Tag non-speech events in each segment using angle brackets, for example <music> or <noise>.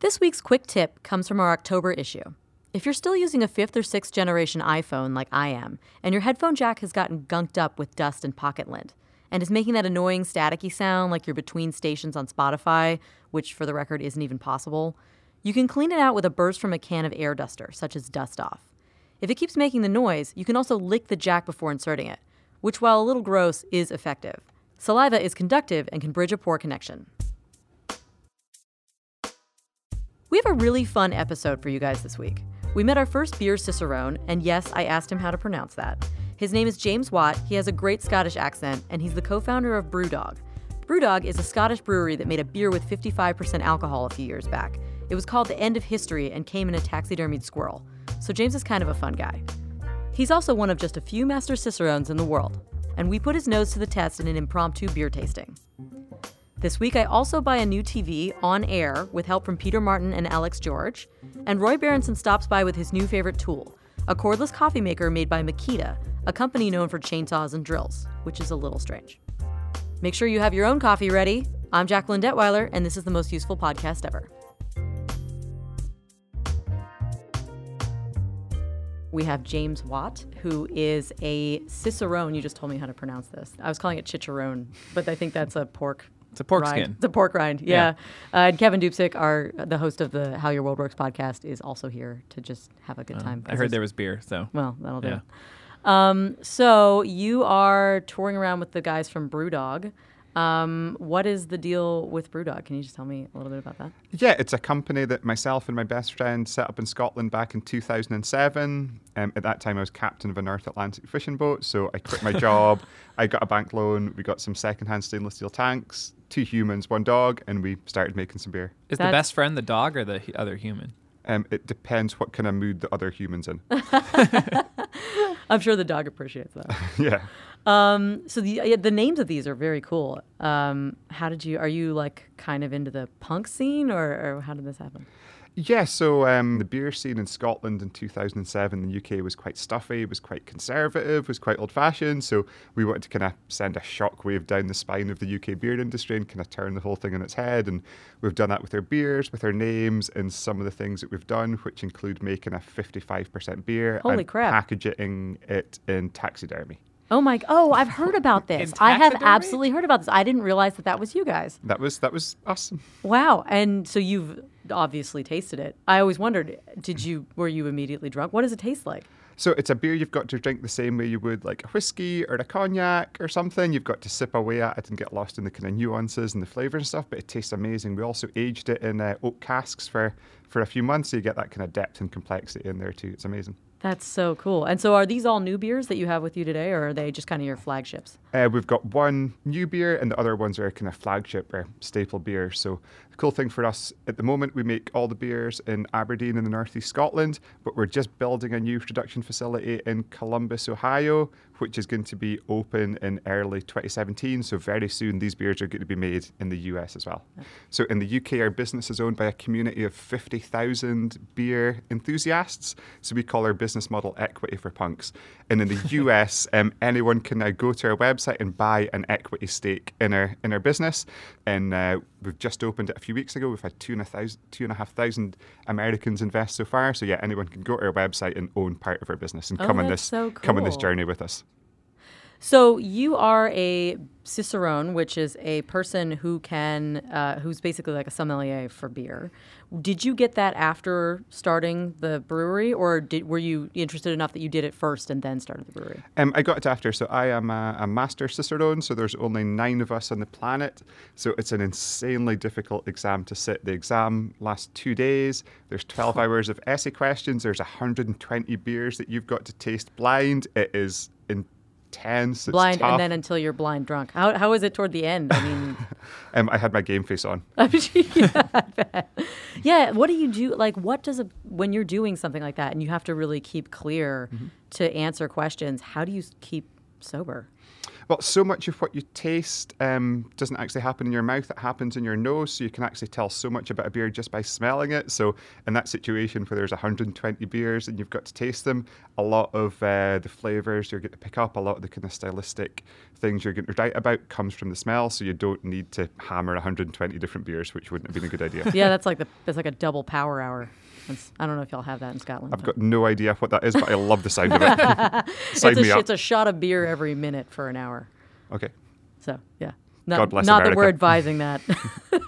This week's quick tip comes from our October issue. If you're still using a fifth or sixth generation iPhone like I am, and your headphone jack has gotten gunked up with dust and pocket lint, and is making that annoying staticky sound like you're between stations on Spotify, which for the record isn't even possible, you can clean it out with a burst from a can of air duster, such as Dust Off. If it keeps making the noise, you can also lick the jack before inserting it, which, while a little gross, is effective. Saliva is conductive and can bridge a poor connection. We have a really fun episode for you guys this week. We met our first beer cicerone, and yes, I asked him how to pronounce that. His name is James Watt. He has a great Scottish accent, and he's the co founder of Brewdog. Brewdog is a Scottish brewery that made a beer with 55% alcohol a few years back. It was called The End of History and came in a taxidermied squirrel. So James is kind of a fun guy. He's also one of just a few master cicerones in the world, and we put his nose to the test in an impromptu beer tasting. This week, I also buy a new TV on air with help from Peter Martin and Alex George, and Roy Berendsohn stops by with his new favorite tool, a cordless coffee maker made by Makita, a company known for chainsaws and drills, which is a little strange. Make sure you have your own coffee ready. I'm Jacqueline Detwiler, and this is the most useful podcast ever. We have James Watt, who is a cicerone. You just told me how to pronounce this. I was calling it chicharron, but I think that's a pork. It's a pork rind. skin. It's a pork rind. Yeah. Uh, and Kevin Dupzyk, our the host of the How Your World Works podcast, is also here to just have a good time. I heard there was beer, so Well, that'll do. Yeah. Um, so you are touring around with the guys from Brewdog. Um, what is the deal with Brewdog? Can you just tell me a little bit about that? Yeah, it's a company that myself and my best friend set up in Scotland back in 2007. Um, at that time, I was captain of a North Atlantic fishing boat, so I quit my <laughs> job. I got a bank loan. We got some secondhand stainless steel tanks, two humans, one dog, and we started making some beer. is the best friend the dog or the hu- other human? Um, it depends what kind of mood the other humans in. <laughs> I'm sure the dog appreciates that. <laughs> yeah. Um, so the yeah, the names of these are very cool. Um, how did you? Are you like kind of into the punk scene, or, or how did this happen? Yeah, so um, the beer scene in Scotland in 2007, the UK was quite stuffy, was quite conservative, was quite old fashioned. So we wanted to kind of send a shockwave down the spine of the UK beer industry and kind of turn the whole thing on its head. And we've done that with our beers, with our names, and some of the things that we've done, which include making a 55% beer Holy and crap. packaging it in taxidermy. Oh my! Oh, I've heard about <laughs> this. I have absolutely heard about this. I didn't realize that that was you guys. That was that was us. Wow! And so you've obviously tasted it. I always wondered, did you? Were you immediately drunk? What does it taste like? So it's a beer you've got to drink the same way you would like a whiskey or a cognac or something. You've got to sip away at it and get lost in the kind of nuances and the flavour and stuff. But it tastes amazing. We also aged it in uh, oak casks for for a few months, so you get that kind of depth and complexity in there too. It's amazing. That's so cool. And so, are these all new beers that you have with you today, or are they just kind of your flagships? Uh, we've got one new beer, and the other ones are kind of flagship or staple beers. So cool thing for us at the moment, we make all the beers in Aberdeen in the northeast Scotland, but we're just building a new production facility in Columbus, Ohio, which is going to be open in early 2017. So very soon, these beers are going to be made in the US as well. So in the UK, our business is owned by a community of 50,000 beer enthusiasts. So we call our business model equity for punks. And in the <laughs> US, um, anyone can now go to our website and buy an equity stake in our in our business. And uh, we've just opened it a few weeks ago. We've had two and a thousand, two and a half thousand Americans invest so far. So yeah, anyone can go to our website and own part of our business and Oh, come on this so come on this journey with us. So you are a cicerone, which is a person who can, uh, who's basically like a sommelier for beer. Did you get that after starting the brewery, or did, were you interested enough that you did it first and then started the brewery? Um, I got it after. So I am a, a master cicerone. So there's only nine of us on the planet. So it's an insanely difficult exam to sit. The exam lasts two days. There's 12 <laughs> hours of essay questions. There's 120 beers that you've got to taste blind. It is intense. It's Blind, tough. and then until you're blind drunk. How, how is it toward the end? I mean, <laughs> um, I had my game face on. yeah, <laughs> yeah. What do you do? Like, what does a when you're doing something like that, and you have to really keep clear Mm-hmm. to answer questions? How do you keep sober? Well, so much of what you taste um, doesn't actually happen in your mouth, it happens in your nose. So you can actually tell so much about a beer just by smelling it. So, in that situation where there's 120 beers and you've got to taste them, a lot of uh, the flavors you're going to pick up, a lot of the kind of stylistic things you're going to write about comes from the smell. So, you don't need to hammer 120 different beers, which wouldn't have been a good idea. <laughs> Yeah, that's like the that's like a double power hour. That's, I don't know if y'all have that in Scotland. I've but- got no idea what that is, but I love the sound of it. <laughs> Sign it's, a, me up. it's a shot of beer every minute for an hour. Okay. So yeah, not, God bless not that we're <laughs> advising that,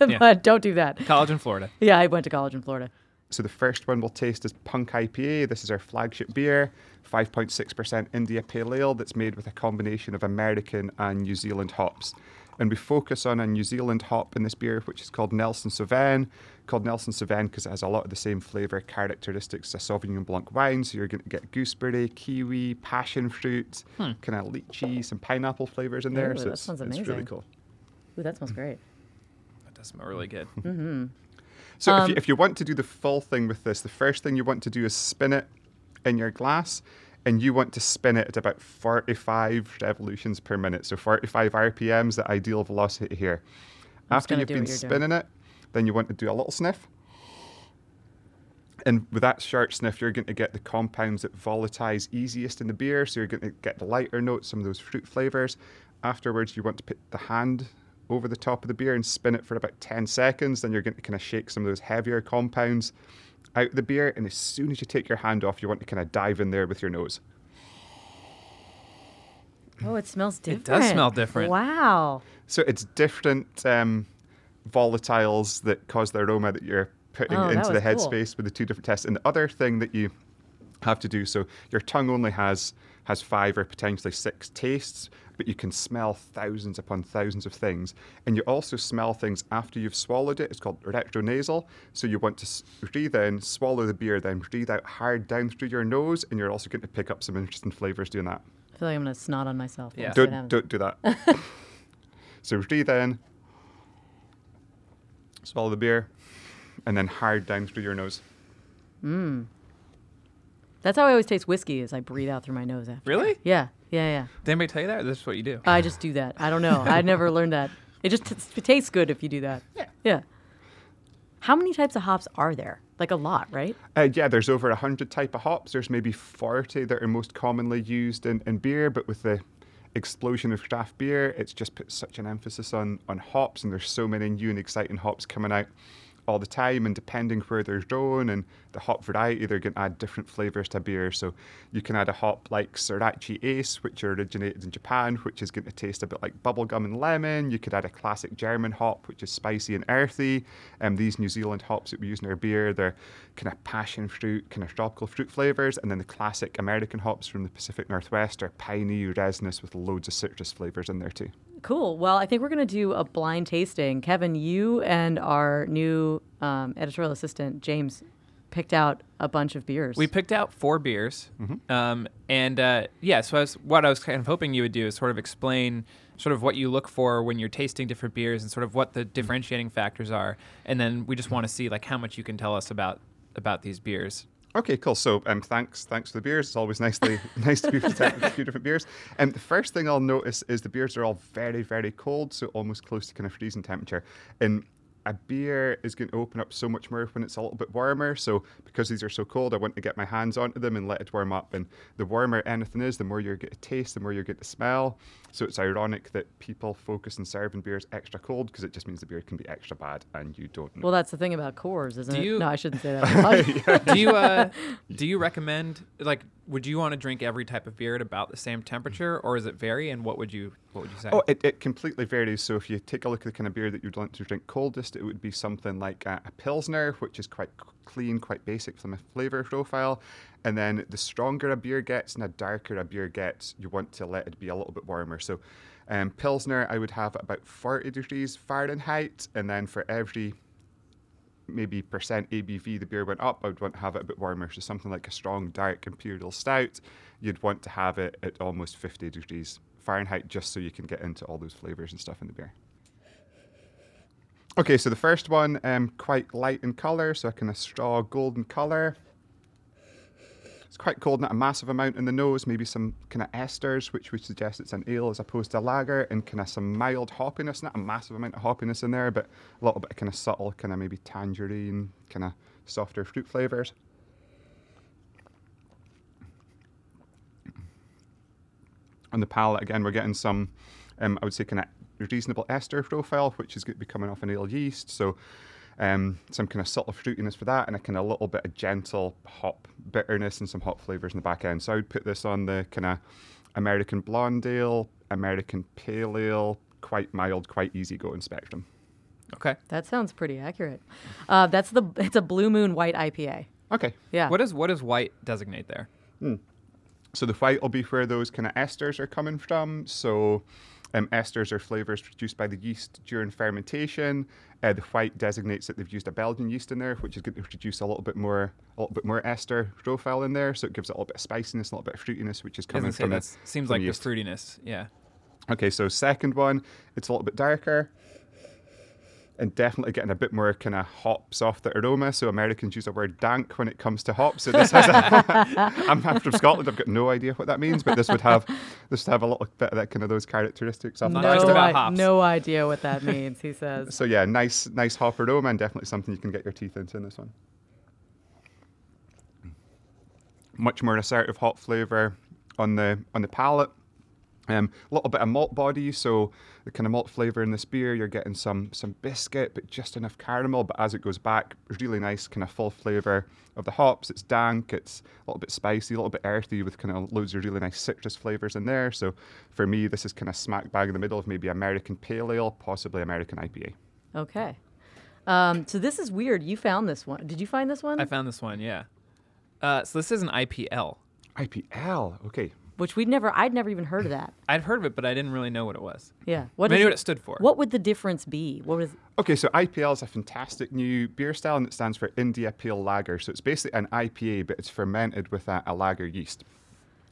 Yeah. <laughs> but don't do that. College in Florida. Yeah, I went to college in Florida. So the first one we'll taste is Punk IPA. This is our flagship beer, 5.6% India Pale Ale that's made with a combination of American and New Zealand hops. And we focus on a New Zealand hop in this beer, which is called Nelson Sauvin. Called Nelson Sauvin because it has a lot of the same flavour characteristics as Sauvignon Blanc wine. So you're going to get gooseberry, kiwi, passion fruit, kind of lychee, some pineapple flavours in there. Ooh, so that it's, sounds it's really cool. Ooh, that smells great. That does smell really good. So if, Um, you, if you want to do the full thing with this, the first thing you want to do is spin it in your glass, and you want to spin it at about 45 revolutions per minute. So 45 RPMs, the ideal velocity here. I'm After you've been you're doing. spinning it, then you want to do a little sniff. And with that short sniff, you're going to get the compounds that volatilize easiest in the beer. So you're going to get the lighter notes, some of those fruit flavors. Afterwards, you want to put the hand over the top of the beer and spin it for about 10 seconds. Then you're going to kind of shake some of those heavier compounds out the beer. And as soon as you take your hand off, you want to kind of dive in there with your nose. Oh, it smells different. It does smell different. Wow. So it's different um, volatiles that cause the aroma that you're putting Oh, into the was cool. headspace with the two different tests. And the other thing that you have to do, so your tongue only has has five or potentially six tastes, but you can smell thousands upon thousands of things. And you also smell things after you've swallowed it. It's called retronasal. So you want to breathe in, swallow the beer, then breathe out hard down through your nose, and you're also going to pick up some interesting flavors doing that. I feel like I'm gonna snot on myself. Yeah. Let's see what Don't don't do that. <laughs> so breathe in, swallow the beer, and then hard down through your nose. Mm. That's how I always taste whiskey. Is I breathe out through my nose after. Really? Yeah, yeah, yeah. Did anybody tell you that? Or this is what you do. I just do that. I don't know. I never <laughs> learned that. It just t- it tastes good if you do that. Yeah. Yeah. How many types of hops are there? Like a lot, right? Uh, yeah, there's over 100 type of hops. There's maybe 40 that are most commonly used in, in beer, but with the explosion of craft beer, it's just put such an emphasis on, on hops, and there's so many new and exciting hops coming out all the time. And depending where they're grown and the hop variety, they're going to add different flavors to beer. So you can add a hop like Sorachi Ace, which originated in Japan, which is going to taste a bit like bubblegum and lemon. You could add a classic German hop, which is spicy and earthy. And these New Zealand hops that we use in our beer, they're kind of passion fruit, kind of tropical fruit flavors. And then the classic American hops from the Pacific Northwest are piney, resinous with loads of citrus flavors in there too. Cool. Well, I think we're going to do a blind tasting. Kevin, you and our new um, editorial assistant, James, picked out a bunch of beers. We picked out four beers, Mm-hmm. um, and uh, yeah. So I was, what I was kind of hoping you would do is sort of explain sort of what you look for when you're tasting different beers and sort of what the differentiating factors are, and then we just want to see like how much you can tell us about about these beers. Okay, cool. So, um, thanks, thanks for the beers. It's always nicely <laughs> nice to be with a few different beers. And um, the first thing I'll notice is the beers are all very, very cold, so almost close to kind of freezing temperature. And a beer is going to open up so much more when it's a little bit warmer. So, because these are so cold, I want to get my hands onto them and let it warm up. And the warmer anything is, the more you're going to taste, the more you're going to smell. So, it's ironic that people focus on serving beers extra cold because it just means the beer can be extra bad, and you don't know. well, that's the thing about Coors, isn't Do it? you- No, I shouldn't say that. <laughs> do you uh, <laughs> do you recommend like would you want to drink every type of beer at about the same temperature, or is it vary? And what would you what would you say? Oh, it, it completely varies. So if you take a look at the kind of beer that you'd want to drink coldest, it would be something like a, a Pilsner, which is quite clean, quite basic from a flavour profile. And then the stronger a beer gets and the darker a beer gets, you want to let it be a little bit warmer. So um, Pilsner, I would have about 40 degrees Fahrenheit. And then for every maybe percent ABV the beer went up, I would want to have it a bit warmer. So something like a strong dark imperial stout, you'd want to have it at almost 50 degrees Fahrenheit just so you can get into all those flavors and stuff in the beer. Okay, so the first one, um, quite light in color, so a kind of straw golden color. It's quite cold, not a massive amount in the nose. Maybe some kind of esters, which would suggest it's an ale as opposed to lager, and kind of some mild hoppiness. Not a massive amount of hoppiness in there, but a little bit of kind of subtle, kind of maybe tangerine, kind of softer fruit flavors. On the palate, again, we're getting some, um, I would say, kind of reasonable ester profile, which is going to be coming off an ale yeast. So um, some kind of subtle fruitiness for that, and a kind of little bit of gentle hop bitterness and some hop flavors in the back end. So I would put this on the kind of American blonde ale, American pale ale, quite mild, quite easy going spectrum. Okay. That sounds pretty accurate. Uh, that's the it's a Blue Moon White IPA. Okay, Yeah. What does what does white designate there? so the white will be where those kind of esters are coming from. So um, esters are flavors produced by the yeast during fermentation. Uh, the white designates that they've used a Belgian yeast in there, which is going to produce a little bit more, a little bit more ester profile in there. So it gives it a little bit of spiciness, a little bit of fruitiness, which is coming from that. Seems from like the fruitiness. Yeah. Okay, so second one, it's a little bit darker. And definitely getting a bit more kind of hops off the aroma. So Americans use the word dank when it comes to hops. So this has. A, <laughs> I'm, I'm from Scotland. I've got no idea what that means, but this would have this would have a little bit of that kind of those characteristics. Off Not the just no, back. about I- hops. no idea what that means. He says. So yeah, nice nice hop aroma, and definitely something you can get your teeth into in this one. Much more assertive hop flavor on the on the palate. Um, a little bit of malt body, so the kind of malt flavor in this beer, you're getting some some biscuit, but just enough caramel. But as it goes back, really nice kind of full flavor of the hops. It's dank, it's a little bit spicy, a little bit earthy, with kind of loads of really nice citrus flavors in there. So for me, this is kind of smack bang in the middle of maybe American Pale Ale, possibly American IPA. Okay. Um, so this is weird. You found this one. Did you find this one? I found this one. Yeah. Uh, so this is an IPL. IPL. Okay. Which we'd never. I'd never even heard of that. <laughs> I'd heard of it, but I didn't really know what it was. Yeah. What I is knew what it stood for. What would the difference be? What was? Okay, so IPL is a fantastic new beer style and it stands for India Pale Lager. So it's basically an IPA, but it's fermented with a, a lager yeast.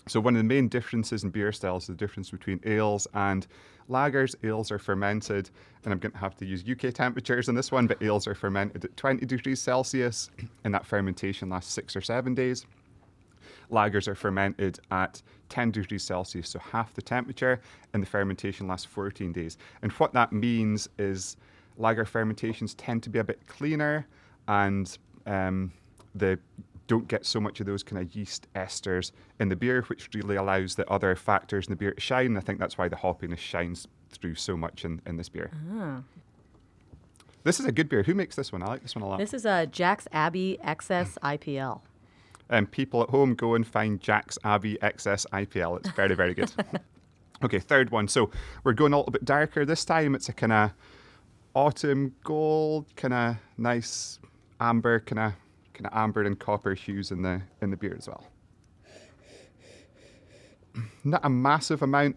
So one of the main differences in beer styles is the difference between ales and lagers. Ales are fermented, and I'm going to have to use UK temperatures on this one, but ales are fermented at 20 degrees Celsius, and that fermentation lasts six or seven days. Lagers are fermented at 10 degrees Celsius, so half the temperature, and the fermentation lasts 14 days. And what that means is lager fermentations tend to be a bit cleaner and um, they don't get so much of those kind of yeast esters in the beer, which really allows the other factors in the beer to shine. I think that's why the hoppiness shines through so much in, in this beer. Ah. This is a good beer. Who makes this one? I like this one a lot. This is a Jack's Abbey Excess IPL. Um, people at home go and find Jack's Abbey Excess IPL. It's very, very good. <laughs> okay, third one. So we're going a little bit darker this time. It's a kind of autumn gold, kind of nice amber, kind of kind of amber and copper hues in the in the beer as well. <clears throat> Not a massive amount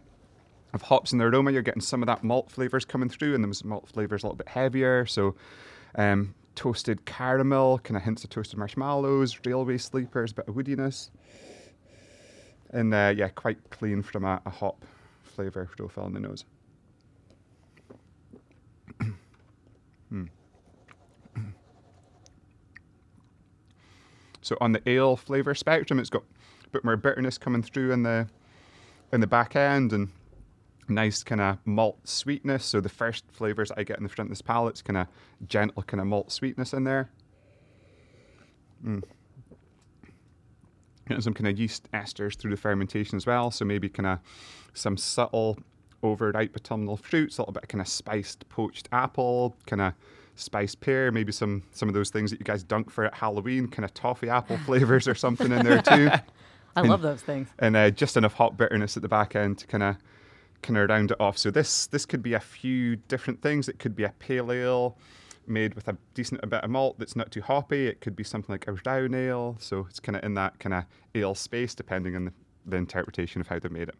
of hops in the aroma. You're getting some of that malt flavors coming through, and the malt flavors a little bit heavier. So, um, toasted caramel, kind of hints of toasted marshmallows, railway sleepers, bit of woodiness, and uh, yeah, quite clean from a, a hop flavor profile in the nose. <coughs> Hmm. So on the ale flavor spectrum, it's got a bit more bitterness coming through in the in the back end and nice kind of malt sweetness. So the first flavors I get in the front of this palate's kind of gentle kind of malt sweetness in there. Mm. Getting some kind of yeast esters through the fermentation as well. So maybe kind of some subtle overripe autumnal fruits, a little bit of kind of spiced poached apple, kind of spiced pear, maybe some some of those things that you guys dunk for at Halloween, kind of toffee apple <laughs> flavors or something in there too <laughs> I love those things. and uh, just enough hot bitterness at the back end to kind of kind of round it off. So this this could be a few different things. It could be a pale ale made with a decent bit of malt that's not too hoppy. It could be something like a brown ale. So it's kind of in that kind of ale space, depending on the, the interpretation of how they made it.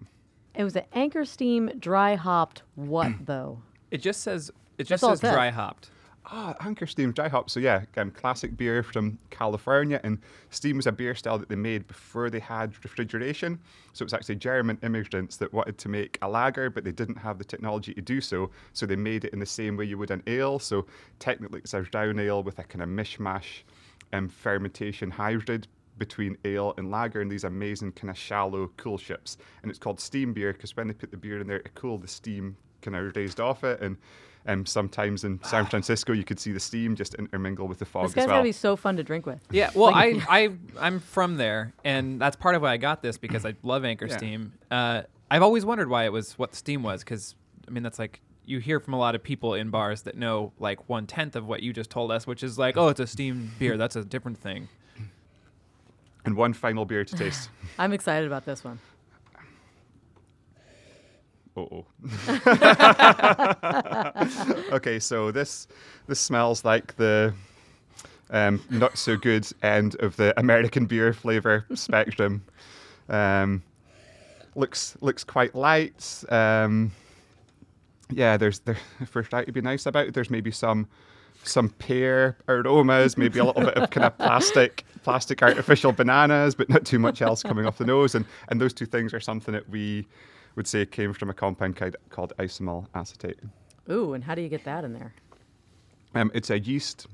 It was an Anchor Steam dry hopped what though? It just says it That's just all it says says. dry hopped. Ah, Anchor Steam Dry Hop. So yeah, um, classic beer from California, and Steam was a beer style that they made before they had refrigeration. So it's actually German immigrants that wanted to make a lager, but they didn't have the technology to do so. So they made it in the same way you would an ale. So technically, it's a brown ale with a kind of mishmash um, fermentation hybrid between ale and lager in these amazing kind of shallow, coolships. And it's called steam beer because when they put the beer in there to cool, the steam kind of raised off it. And um, sometimes in San Francisco, you could see the steam just intermingle with the fog This as guy's well. gotta be so fun to drink with. Yeah, well, I, <laughs> I, I'm from there, and that's part of why I got this because I love Anchor Yeah. Steam. Uh, I've always wondered why it was what the Steam was, because I mean that's like you hear from a lot of people in bars that know like one tenth of what you just told us, which is like, oh, it's a Steam beer. That's a different thing. and one final beer to taste. <laughs> I'm excited about this one. Oh. <laughs> okay, so this this smells like the um, not so good end of the American beer flavor spectrum. Um, looks looks quite light. Um, yeah, there's there for that to be nice about it. There's maybe some some pear aromas, maybe a little bit of kind of <laughs> plastic plastic artificial bananas, but not too much else coming off the nose. And and those two things are something that we would say came from a compound called, called isoamyl acetate. Ooh, and how do you get that in there? Um, it's a yeast.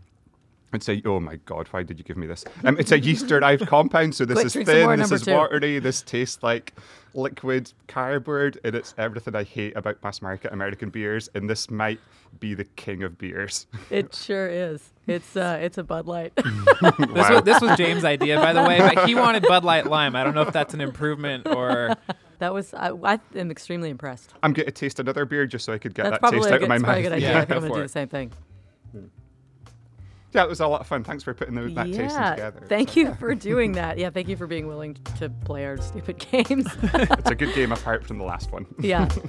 It's a oh my god, why did you give me this? Um, it's a yeast derived <laughs> compound, so this Quick, is drink some more, thin, this is two. watery, this tastes like liquid cardboard, and it's everything I hate about mass market American beers, and this might be the king of beers. <laughs> It sure is. It's uh, it's a Bud Light. <laughs> This, Wow. was, this was James' idea, by the way, but he wanted Bud Light Lime. I don't know if that's an improvement or. That was I, I am extremely impressed. I'm going to taste another beer just so I could get That's that taste a out good, of my it's probably a mouth. good idea. Yeah, I think <laughs> I'm gonna do it. the same thing. Hmm. Yeah, it was a lot of fun. Thanks for putting those, that tasting yeah, together. thank you for doing that. Yeah, thank you for being willing to play our stupid <laughs> games. It's a good game apart from the last one. yeah. <laughs>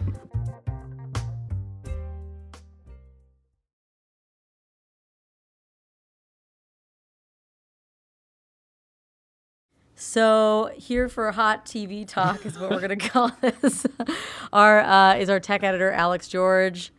So here for hot TV talk is what we're gonna <laughs> call this. our uh, is our tech editor Alex George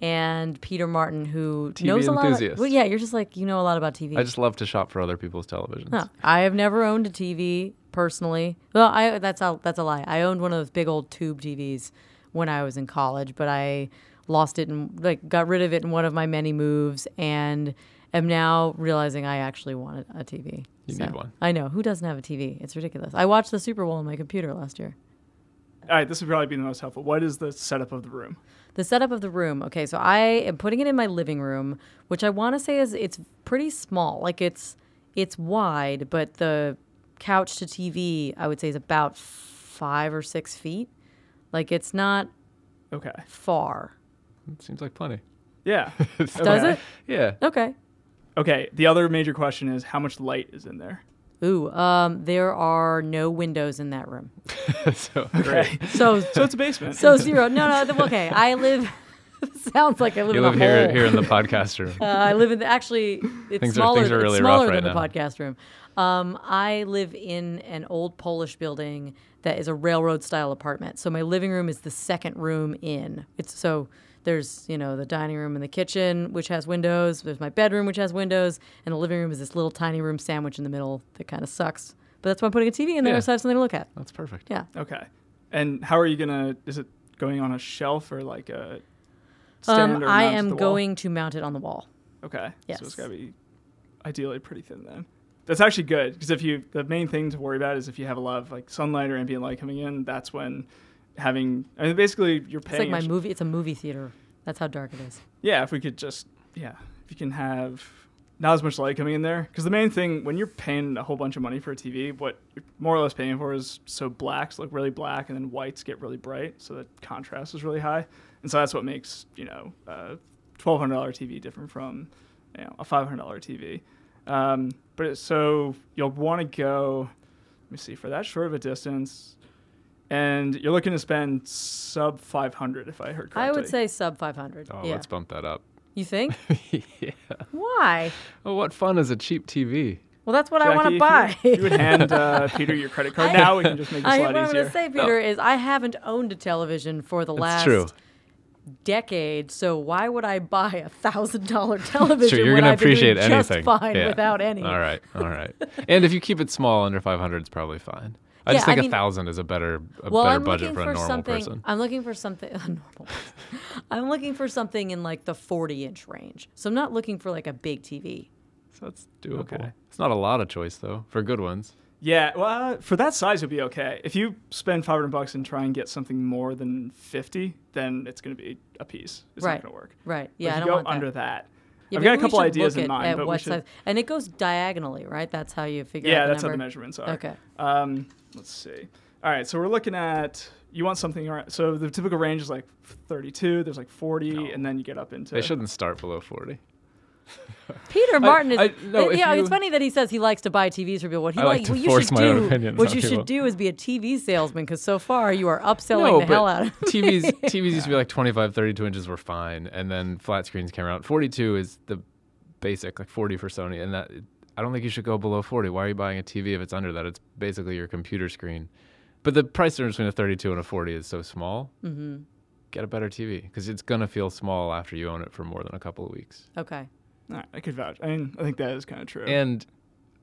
and Peter Martin, who TV knows a lot. Enthusiast. well, yeah, you're just like you know a lot about TV. I just love to shop for other people's televisions. Huh. I have never owned a TV personally. Well, I that's a that's a lie. I owned one of those big old tube TVs when I was in college, but I lost it and like got rid of it in one of my many moves, and am now realizing I actually wanted a, a TV. You need one. I know who doesn't have a TV. It's ridiculous. I watched the Super Bowl on my computer last year. All right, this would probably be the most helpful. What is the setup of the room? The setup of the room. Okay, so I am putting it in my living room, which I want to say is it's pretty small. Like it's it's wide, but the couch to TV I would say is about five or six feet. Like it's not Okay. far. It seems like plenty. Yeah. <laughs> Does Okay. it? Yeah. Okay. Okay. The other major question is how much light is in there? Ooh, um, there are no windows in that room. <laughs> so Okay. So <laughs> so it's a basement. so zero. No, no. th- Okay, I live. <laughs> sounds like I live you in live a here hole. here in the podcast room. Uh, I live in the actually it's Things are- smaller. things are it's really smaller rough than right the now. podcast room. Um, I live in an old Polish building that is a railroad style apartment. So my living room is the second room in. It's so there's you know the dining room and the kitchen which has windows. There's my bedroom which has windows, and the living room is this little tiny room sandwich in the middle that kind of sucks. But that's why I'm putting a TV in there Yeah. so I have something to look at. That's perfect. Yeah. okay. And how are you gonna? Is it going on a shelf or like a Um, or I am the wall? going to mount it on the wall. Okay. Yes. So it's gotta be ideally pretty thin then. That's actually good because if you the main thing to worry about is if you have a lot of like sunlight or ambient light coming in, that's when having I mean basically you're paying. It's like my movie. It's a movie theater. That's how dark it is. Yeah, if we could just yeah, if you can have not as much light coming in there because the main thing when you're paying a whole bunch of money for a TV, what you're more or less paying for is so blacks look really black and then whites get really bright, so the contrast is really high, and so that's what makes you know a twelve hundred dollar TV different from you know a five hundred dollar TV. Um, but it, so you'll want to go. Let me see for that short of a distance. And you're looking to spend sub 500, if I heard correctly. I would say sub 500. Oh, yeah. let's bump that up. You think? <laughs> yeah. Why? Oh, what fun is a cheap TV? Well, that's what I want to buy. If you, you would hand uh, <laughs> Peter your credit card I- now, we can just make this I, a what lot I'm going to say, Peter, is I haven't owned a television for the That's last true. decade, so why would I buy a thousand dollar television Sure, you're gonna I've doing appreciate just anything. fine Yeah. without any? All right, all right. <laughs> and if you keep it small, under 500, it's probably fine. I Yeah, just think I a mean- thousand is a better a well, better I'm budget for a normal something. person. I'm looking for something <laughs> a normal. I'm looking for something in like the 40 inch range. So I'm not looking for like a big TV. So that's doable. Okay. It's not a lot of choice though for good ones. Yeah, well, uh, for that size, it'll be okay. If you spend 500 bucks and try and get something more than 50, then it's going to be a piece. It's Right. not going to work. Right. But Yeah, if I you don't go want that. under that. Yeah, I've got a couple should ideas look in at, mind, but we what should. size, and it goes diagonally, right? That's how you figure Yeah, out the that's how the measurements are. Okay. Um, let's see. All right, so we're looking at you want something around. So the typical range is like 32. There's like 40, and then you get up into. They shouldn't start below 40. <laughs> Peter Martin is. I- no, yeah, you- it's funny that he says he likes to buy TVs for people. What he I like like, to what you should my own do, what on you should do is be a TV salesman because so far you are upselling no, the hell out of. TVs TVs used to be like 25, 32 inches were fine, and then flat screens came around. 42 is the basic, like 40 for Sony, and that I don't think you should go below 40. Why are you buying a TV if it's under that? It's basically your computer screen. But the price difference between a 32 and a 40 is so small. Mm-hmm. Get a better TV because it's gonna feel small after you own it for more than a couple of weeks. Okay. All right, I could vouch. I mean, I think that is kind of true. And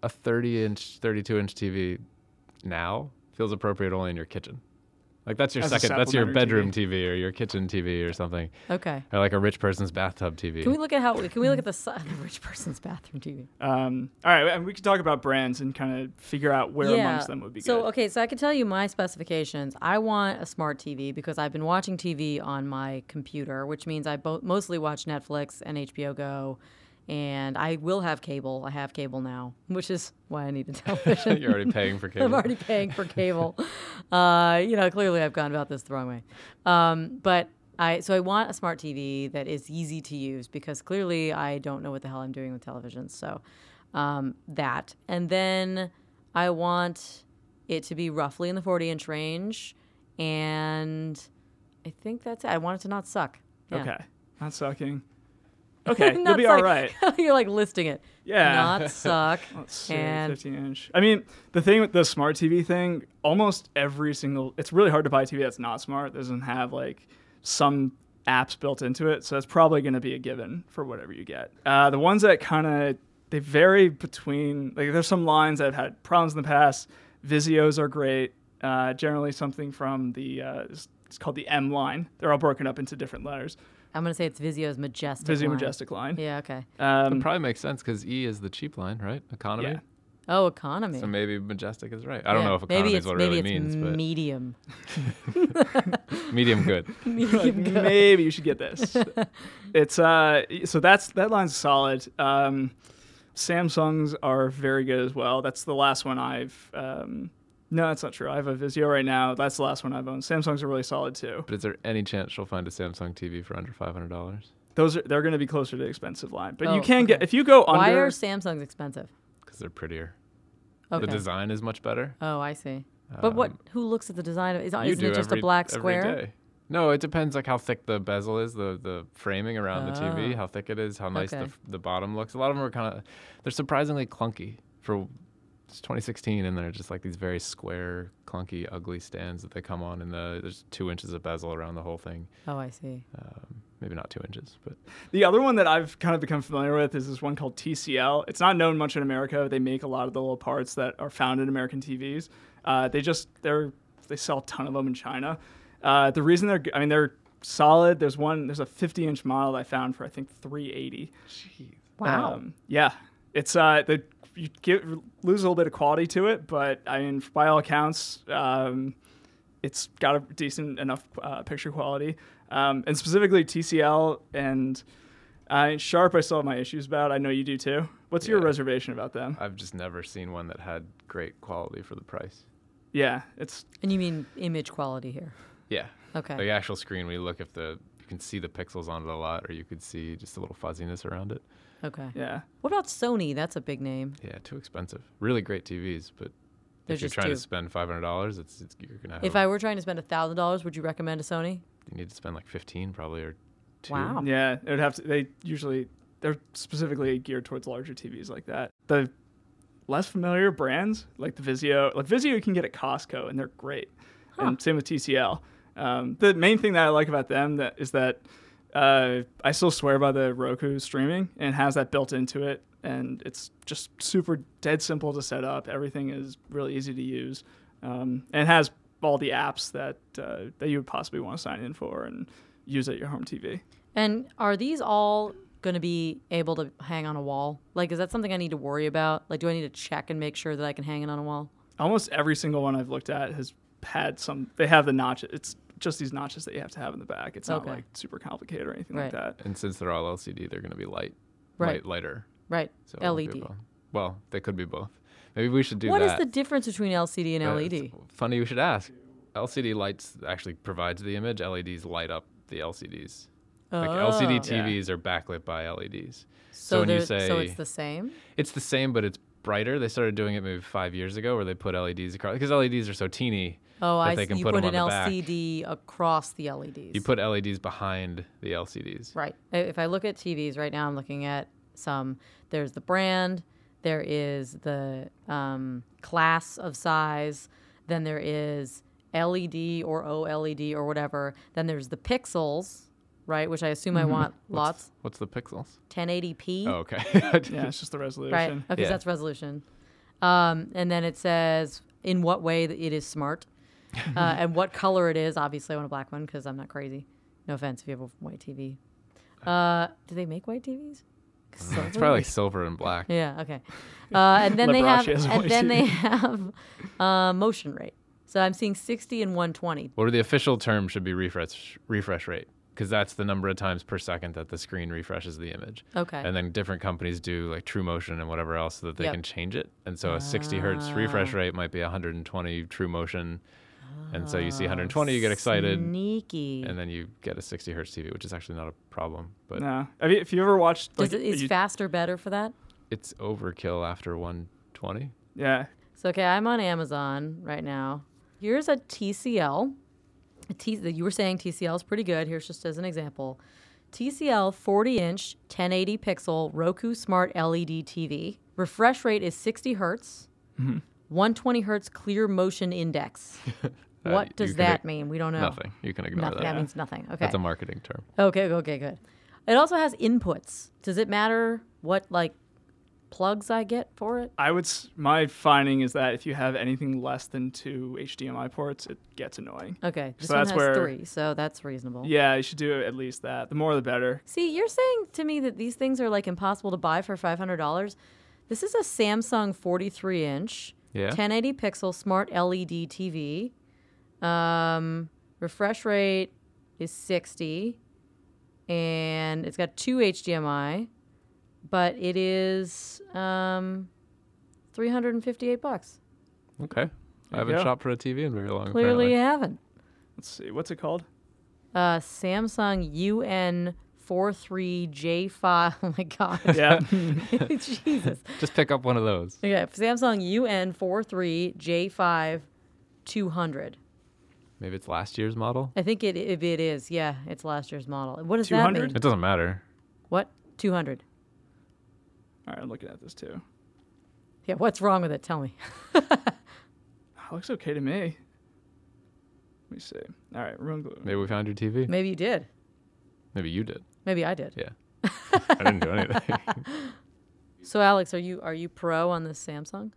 a 30 inch, 32 inch TV now feels appropriate only in your kitchen. Like that's your As second, that's your bedroom TV. or your kitchen TV or something, Okay. or like a rich person's bathtub TV. Can we look at how? Can we look at the, <laughs> the rich person's bathroom TV? um, all right, and we can talk about brands and kind of figure out where amongst them would be so good. okay, so I can tell you my specifications. I want a smart TV because I've been watching TV on my computer, which means I bo- mostly watch Netflix and HBO Go, and I will have cable. I have cable now, <laughs> which is why I need a <laughs> television. You're already paying for cable. <laughs> I'm already paying for cable. uh, you know, clearly I've gone about this the wrong way. Um, but I so I want a smart TV that is easy to use because clearly I don't know what the hell I'm doing with televisions. So um, that, and then I want it to be roughly in the 40 inch range, and I think that's it. I want it to not suck. Yeah. Okay, not sucking. <laughs> Okay, you'll be all <laughs> suck. You're like listing it. Yeah. Not <laughs> suck. Let's see, and 15 inch. I mean, the thing with the smart TV thing, almost every single, it's really hard to buy a TV that's not smart. Doesn't have like some apps built into it, so it's probably going to be a given for whatever you get. Uh, the ones that kind of they vary between like there's some lines that have had problems in the past. Vizios are great. Uh, generally, something from the uh, it's called the M line. They're all broken up into different letters. I'm gonna say it's Vizio's majestic. Vizio line. Majestic line. Yeah. Okay. Um, It probably makes sense because E is the cheap line, right? Economy. Yeah. Oh, economy. So maybe majestic is right. I don't know if economy is it's, what it really it's means, but medium. <laughs> medium good. <laughs> like, maybe you should get this. <laughs> it's uh, so that's that line's solid. Um, Samsungs are very good as well. That's the last one I've. Um, no, that's not true. I have a Vizio right now. That's the last one I've owned. Samsungs are really solid too. But is there any chance she'll find a Samsung TV for under five hundred dollars? Those are they're going to be closer to the expensive line, but Oh, you can okay. get if you go under. Why under. are Samsungs expensive? Because they're prettier. Okay. The design is much better. Oh, I see. But what? Um, Who looks at the design? Of, is, you isn't do it just every- a black square? day. No, it depends like how thick the bezel is, the the framing around the TV, Oh. how thick it is, how nice Okay. f- the bottom looks. A lot of them are kind of they're surprisingly clunky for it's 2016, and they're just like these very square, clunky, ugly stands that they come on, and the there's two inches of bezel around the whole thing. Oh, I see. Um, maybe not two inches, but The other one that I've kind of become familiar with is this one called TCL. It's not known much in America. They make a lot of the little parts that are found in American TVs. Uh, they just they're they sell a ton of them in China. Uh, the reason they're i mean they're solid. There's one there's a 50 inch model I found for I think 380. Jeez. Wow. Um, yeah, it's uh the you get, lose a little bit of quality to it, but I mean by all accounts, um, it's got a decent enough uh, picture quality. Um, and specifically TCL and uh, Sharp, I still have my issues about. I know you do too. What's your reservation about them? I've just never seen one that had great quality for the price. Yeah, it's and you mean image quality here? Yeah. Okay. The actual screen, we look if the you can see the pixels on it a lot, or you could see just a little fuzziness around it. Okay. yeah. What about Sony? That's a big name. Yeah, too expensive. Really great TVs, but They're if you're trying too- to spend five hundred dollars, it's, it's you're gonna have. If I were trying to spend a thousand dollars, would you recommend a Sony? you need to spend like fifteen probably or two. Wow. Yeah, it would have to. They usually they're specifically geared towards larger TVs like that. The less familiar brands like the Vizio, like Vizio, you can get at Costco and they're great. And same with TCL. Um, the main thing that I like about them that is that uh, I still swear by the Roku streaming and has that built into it, and it's just super dead simple to set up. Everything is really easy to use, um, and has all the apps that uh, that you would possibly want to sign in for and use at your home TV. And are these all going to be able to hang on a wall? Like, is that something I need to worry about? Like, do I need to check and make sure that I can hang it on a wall? almost every single one I've looked at has had some. They have the notches. It's just these notches that you have to have in the back. It's not Okay. like super complicated or anything Right. like that. And since they're all LCD, they're going to be light, Right. light, lighter. Right. So it won't be LED. Well, they could be both. Maybe we should do What is that. the difference between LCD and Uh, LED? funny you should ask. LCD lights actually provides the image. LEDs light up the LCDs. Oh. Like LCD. TVs are backlit by LEDs. So, when you they're- so it's the same. It's the same, but it's brighter. They started doing it maybe five years ago, where they put LEDs across because LEDs are so teeny. Oh, I they see. can You put put 'em an on the back. LCD across the LEDs. You put LEDs behind the LCDs. Right. If I look at TVs right now, I'm looking at some. There's the brand. There is the um, class of size. Then there is LED or OLED or whatever. Then there's the pixels, right? Which I assume I want lots. What's the pixels? 1080p. Oh, okay. <laughs> Yeah, it's just the resolution. Right. Okay, Yeah. so that's resolution. Um, and then it says in what way that it is smart, <laughs> uh, and what color it is. Obviously, I want a black one because I'm not crazy. No offense if you have a white TV. Uh, do they make white TVs? 'Cause <laughs> it's probably like silver and black. Yeah. Okay. Uh, and then <laughs> they have, Liberace has a and then they have uh, motion rate. So I'm seeing 60 and 120. Or the official term should be refresh refresh rate because that's the number of times per second that the screen refreshes the image. Okay. And then different companies do like True Motion and whatever else so that they Yep. can change it. And so a 60 hertz refresh Ah. rate might be 120 True Motion. And so you see ah, 120, you get excited, Sneaky. and then you get a 60 hertz TV, which is actually not a problem. But No. Have you, if you ever watched, like, it, is you- faster better for that? it's overkill after 120. yeah, So okay, I'm on Amazon right now. Here's a TCL. A T, that you were saying TCL is pretty good. Here's just as an example. TCL 40 inch 1080 pixel Roku Smart LED TV. Refresh rate is 60 hertz. Mm-hmm. 120 hertz clear motion index. <laughs> Uh, what does that ig- mean? We don't know. Nothing. You can ignore Nothing. that. That means nothing. Okay. That's a marketing term. Okay, okay, good. It also has inputs. Does it matter what like plugs I get for it? I would. s- My finding is that if you have anything less than two HDMI ports, it gets annoying. Okay, this So one that's has where- three, so that's reasonable. Yeah, you should do at least that. The more, the better. See, you're saying to me that these things are like impossible to buy for five hundred dollars. This is a Samsung 43 inch, Yeah. 1080 pixel smart LED TV. Um, refresh rate is 60, and it's got two HDMI, but it is um, 358 bucks. Okay. I haven't go. shopped for a TV in very long. Clearly, you haven't. Let's see. What's it called? Uh, Samsung UN 43J5. <laughs> Oh my god. Yeah. <laughs> Jesus. Just pick up one of those. Okay, Samsung UN43J5 200. Maybe it's last year's model. I think it if it is. Yeah, it's last year's model. What does that mean? It doesn't matter. What? 200. All right, I'm looking at this too. Yeah, what's wrong with it? Tell me. <laughs> Looks okay to me. Let me see. All right, room glue. Maybe we found your TV. Maybe you did. Maybe you did. Maybe I did. Yeah. <laughs> I didn't do anything. <laughs> So Alex, are you are you pro on this Samsung?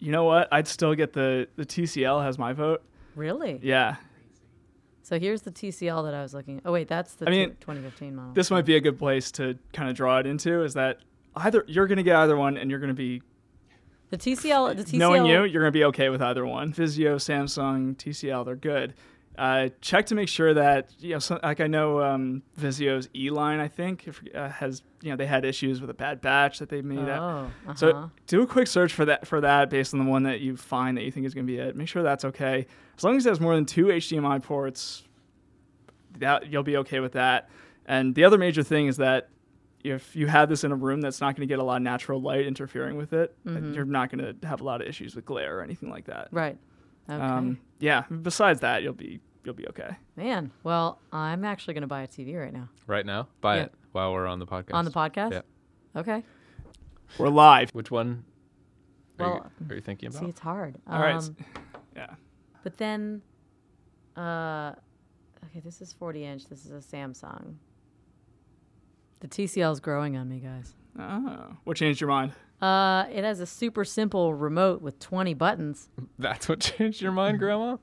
You know what? I'd still get the the TCL has my vote. Really? Yeah, So here's the TCL that I was looking. Oh wait, that's the I mean, tw- 2015 model. this might be a good place to kind of draw it into. Is that either you're gonna get either one, and you're gonna be the TCL. The TCL. knowing you, you're gonna be okay with either one. Vizio, Samsung, TCL, they're good. Uh, check to make sure that you know, so, like I know um, Vizio's E line, I think, if, uh, has you know they had issues with a bad batch that they made. Oh, uh-huh. So do a quick search for that for that based on the one that you find that you think is going to be it. Make sure that's okay. As long as it has more than two HDMI ports, that you'll be okay with that. And the other major thing is that if you have this in a room that's not going to get a lot of natural light interfering with it, Mm-hmm. you're not going to have a lot of issues with glare or anything like that. right. Okay. Um, yeah. Besides that, you'll be you'll be okay. Man, well, I'm actually going to buy a TV right now right now? Buy Yeah. it while we're on the podcast. on the podcast. Yeah. Okay. We're live. Which one are, Well, you, are you thinking about? See, it's hard. All right. Um, Yeah. But then, uh, okay, this is 40 inch. This is a Samsung. The TCL is growing on me, guys. Oh, what changed your mind? Uh, it has a super simple remote with 20 buttons. <laughs> That's what changed your mind, Grandma?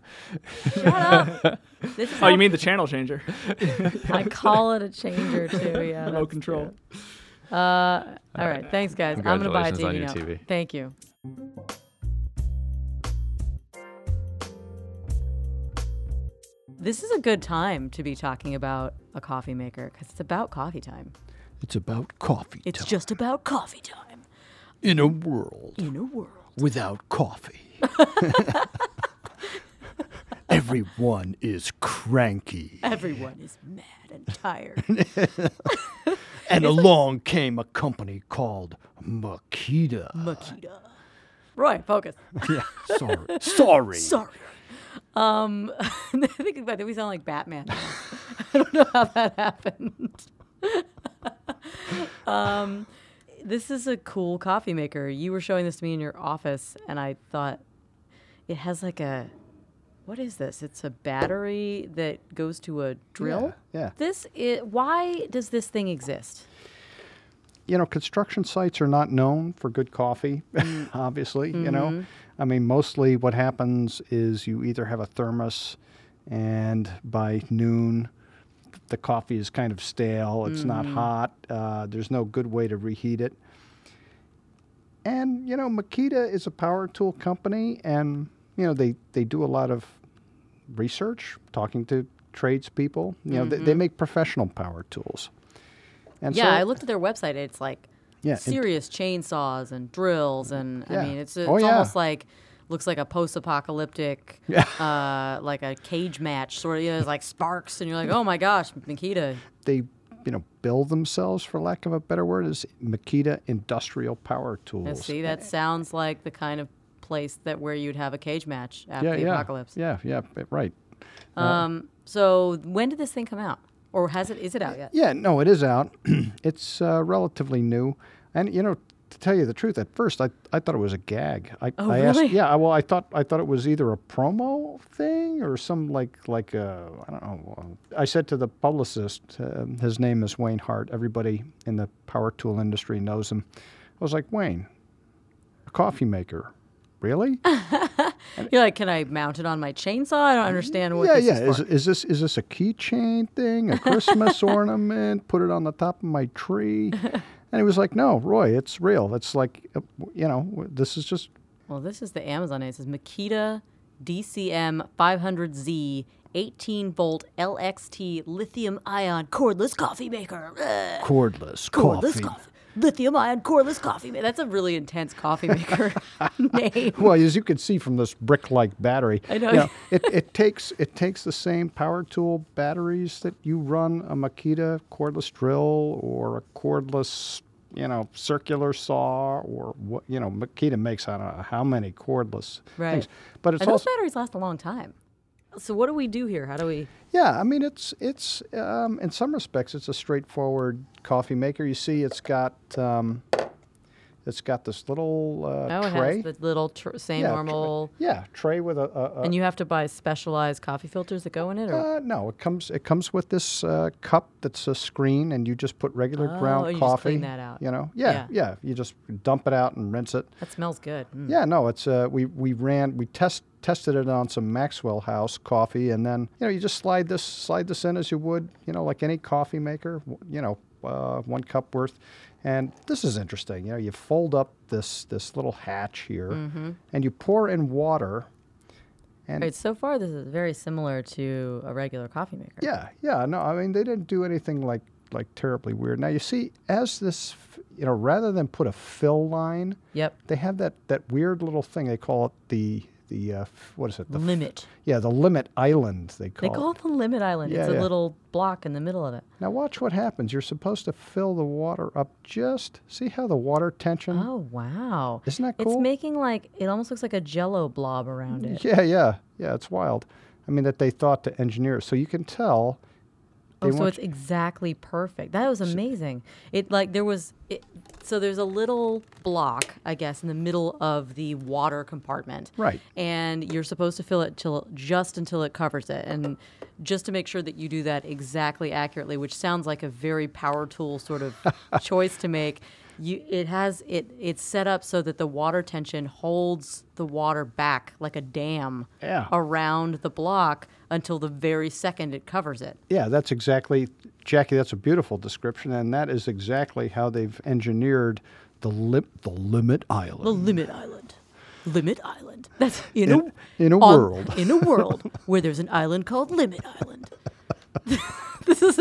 Shut up. <laughs> oh, you mean the channel changer? <laughs> I call it a changer, too. Yeah. Remote control. Uh, all right. Thanks, guys. I'm going to buy a TV now. TV. Thank you. This is a good time to be talking about a coffee maker because it's about coffee time. It's about coffee It's time. just about coffee time in a world in a world. without coffee. <laughs> Everyone is cranky. Everyone is mad and tired. <laughs> And along came a company called Makita. Makita. Roy, focus. <laughs> yeah, sorry. Sorry. Sorry. Um, I think I think we sound like Batman. I don't know how that happened. um, this is a cool coffee maker. You were showing this to me in your office, and I thought it has like a what is this? It's a battery that goes to a drill. Yeah, yeah. This is why does this thing exist? you know, construction sites are not known for good coffee, Mm. <laughs> obviously, you know. Mm-hmm. I mean, mostly what happens is you either have a thermos and by noon the coffee is kind of stale, it's not Mm-hmm. hot, uh, there's no good way to reheat it. And, you know, Makita is a power tool company and, you know, they, they do a lot of research, talking to tradespeople. You know, they, they make professional power tools. And Mm-hmm. yeah, so- I looked at their website. It's like Yeah, and- serious chainsaws and drills, and Yeah. I mean, it's it's Oh, yeah. almost like looks like a post-apocalyptic, <laughs> uh, like a cage match sort of. You know, it's like sparks, and you're like, oh my gosh, Makita. they you know bill themselves for lack of a better word as Makita Industrial Power Tools. see, that sounds like the kind of place that where you'd have a cage match after yeah, the yeah, apocalypse. yeah, yeah, right. Um, so when did this thing come out, or has it? Is it out yet? Yeah, no, it is out. <clears throat> it's uh, relatively new, and you know, to tell you the truth, at first I, I thought it was a gag. I, Oh, I asked, really? yeah, well, I thought I thought it was either a promo thing or some like like uh, I don't know. uh, I said to the publicist, uh, his name is Wayne Hart. Everybody in the power tool industry knows him. I was like, Wayne, a coffee maker, really? <laughs> You're like, can I mount it on my chainsaw? I don't understand what yeah, yeah. is Is, is this is this a keychain thing, a Christmas <laughs> ornament? Put it on the top of my tree. <laughs> And he was like, "No, Roy, it's real. It's like, uh, you know, this is just Well, this is the Amazon name. It says Makita DCM 500Z 18 volt LXT lithium ion cordless coffee maker. Cordless, Cordless coffee." coffee. Lithium ion cordless coffee maker. That's a really intense coffee maker <laughs> name. Well, as you can see from this brick-like battery, I know. you it, it takes it takes the same power tool batteries that you run a Makita cordless drill or a cordless, you know, circular saw or what you know. Makita makes I don't know how many cordless Right. things, but it's And those also batteries last a long time. So what do we do here? How do we? Yeah, I mean it's it's um, in some respects it's a straightforward coffee maker. You see, it's got um, it's got this little uh, Oh, tray. has the little tr- same yeah, tr- normal. yeah, tray with a. a, a and you have to buy specialized coffee filters that go in it, or uh, no, it comes it comes with this uh, cup that's a screen, and you just put regular Oh, ground you coffee. clean that out. You know, yeah, yeah, You just dump it out and rinse it. that smells good. Mm. Yeah, no, it's uh, we we ran we test tested it on some Maxwell House coffee, and then you know you just slide this slide this in as you would you know like any coffee maker, you know, uh, one cup worth. And this is interesting. You know, you fold up this this little hatch here, mm-hmm. and you pour in water. And Right, so far this is very similar to a regular coffee maker. yeah, yeah, no, I mean they didn't do anything like like terribly weird. Now you see, as this, you know, rather than put a fill line, Yep. they have that that weird little thing. They call it the the uh, what is it? The f- limit. Yeah, the limit island. They call. They call it the limit island. it's Yeah, a yeah. little block in the middle of it. Now watch what happens. You're supposed to fill the water up. Just see how the water tension. Oh wow! Isn't that cool? It's making like it almost looks like a Jello blob around it. Yeah, yeah, yeah. It's wild. I mean that they thought to engineer. So you can tell. Oh, so it's exactly perfect. That was amazing. It like there was it, so there's a little block, I guess, in the middle of the water compartment. Right. And you're supposed to fill it till just until it covers it, and just to make sure that you do that exactly accurately, which sounds like a very power tool sort of <laughs> choice to make. You, it has it it's set up so that the water tension holds the water back like a dam Yeah. around the block until the very second it covers it. Yeah, that's exactly, Jackie. That's a beautiful description, and that is exactly how they've engineered the lim- the limit island. The limit island. Limit Island. That's in, In- a in a on- world. in a world <laughs> where there's an island called Limit Island. <laughs> this is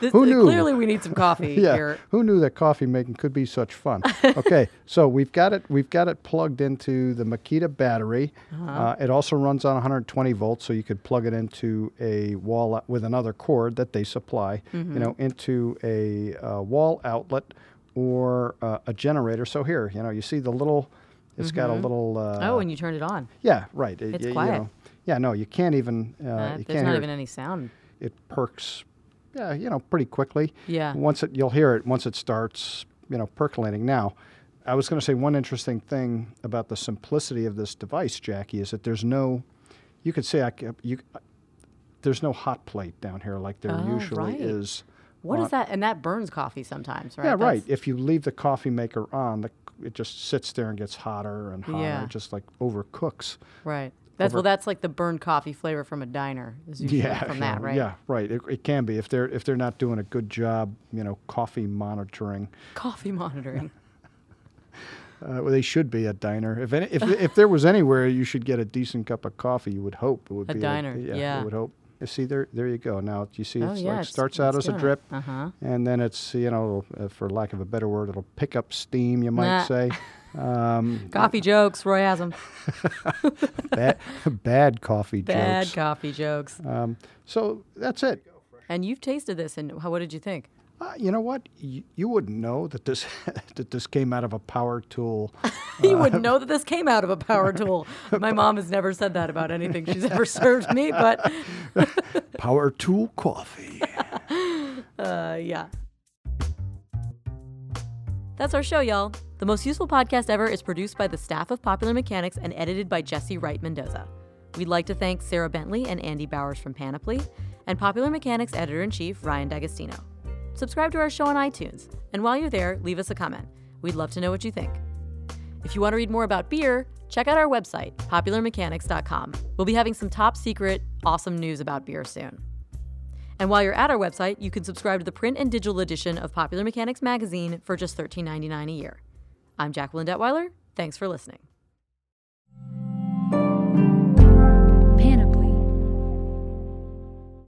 this, Who knew? Clearly, we need some coffee <laughs> yeah. here. Who knew that coffee making could be such fun? <laughs> okay, so we've got it. We've got it plugged into the Makita battery. Uh-huh. uh it also runs on 120 volts, so you could plug it into a wall with another cord that they supply. Mm-hmm. You know, into a uh, wall outlet or uh, a generator. So here, you know, you see the little. It's got a little. Uh, oh, and you turned it on. yeah, right. it- It's y- you quiet. know. yeah, no, you can't even. Uh, Uh, you there's can't not hear even any sound. it perks. Yeah, you know, pretty quickly. Yeah. Once it, you'll hear it once it starts, you know, percolating. Now, I was going to say one interesting thing about the simplicity of this device, Jackie, is that there's no, you could say I you, there's no hot plate down here like there Oh, usually right. is. What on- is that? And that burns coffee sometimes, right? Yeah, right. If you leave the coffee maker on, the, it just sits there and gets hotter and hotter, Yeah. just like overcooks. Right. That's over- well. That's like the burned coffee flavor from a diner. Is Yeah, from that, right? Yeah, right. It, it can be if they're if they're not doing a good job, you know, coffee monitoring. Coffee monitoring. <laughs> Uh, well, they should be a diner. If any, if if there was anywhere you should get a decent cup of coffee, you would hope it would A be diner, yeah, yeah. would hope. You see there, there you go. Now you see, Oh, it's yeah, like starts out as a drip, Uh-huh. and then it's you know, uh, for lack of a better word, it'll pick up steam. You might Nah. say. <laughs> Um, Coffee jokes. Roy has them. <laughs> bad, bad coffee Bad jokes. Bad coffee jokes. Um, so that's it. And you've tasted this, and how, what did you think? Uh, you know what? Y- you wouldn't know that this <laughs> that this came out of a power tool. <laughs> you wouldn't know that this came out of a power tool. <laughs> My mom has never said that about anything she's ever served me, but power tool coffee. uh, yeah. That's our show, y'all. The Most Useful Podcast Ever is produced by the staff of Popular Mechanics and edited by Jesse Wright Mendoza. We'd like to thank Sarah Bentley and Andy Bowers from Panoply, and Popular Mechanics editor in chief, Ryan D'Agostino. Subscribe to our show on iTunes, and while you're there, leave us a comment. We'd love to know what you think. If you want to read more about beer, check out our website, popularmechanics.com. We'll be having some top secret, awesome news about beer soon. And while you're at our website, you can subscribe to the print and digital edition of Popular Mechanics magazine for just $13.99 a year. I'm Jacqueline Detwiler. Thanks for listening.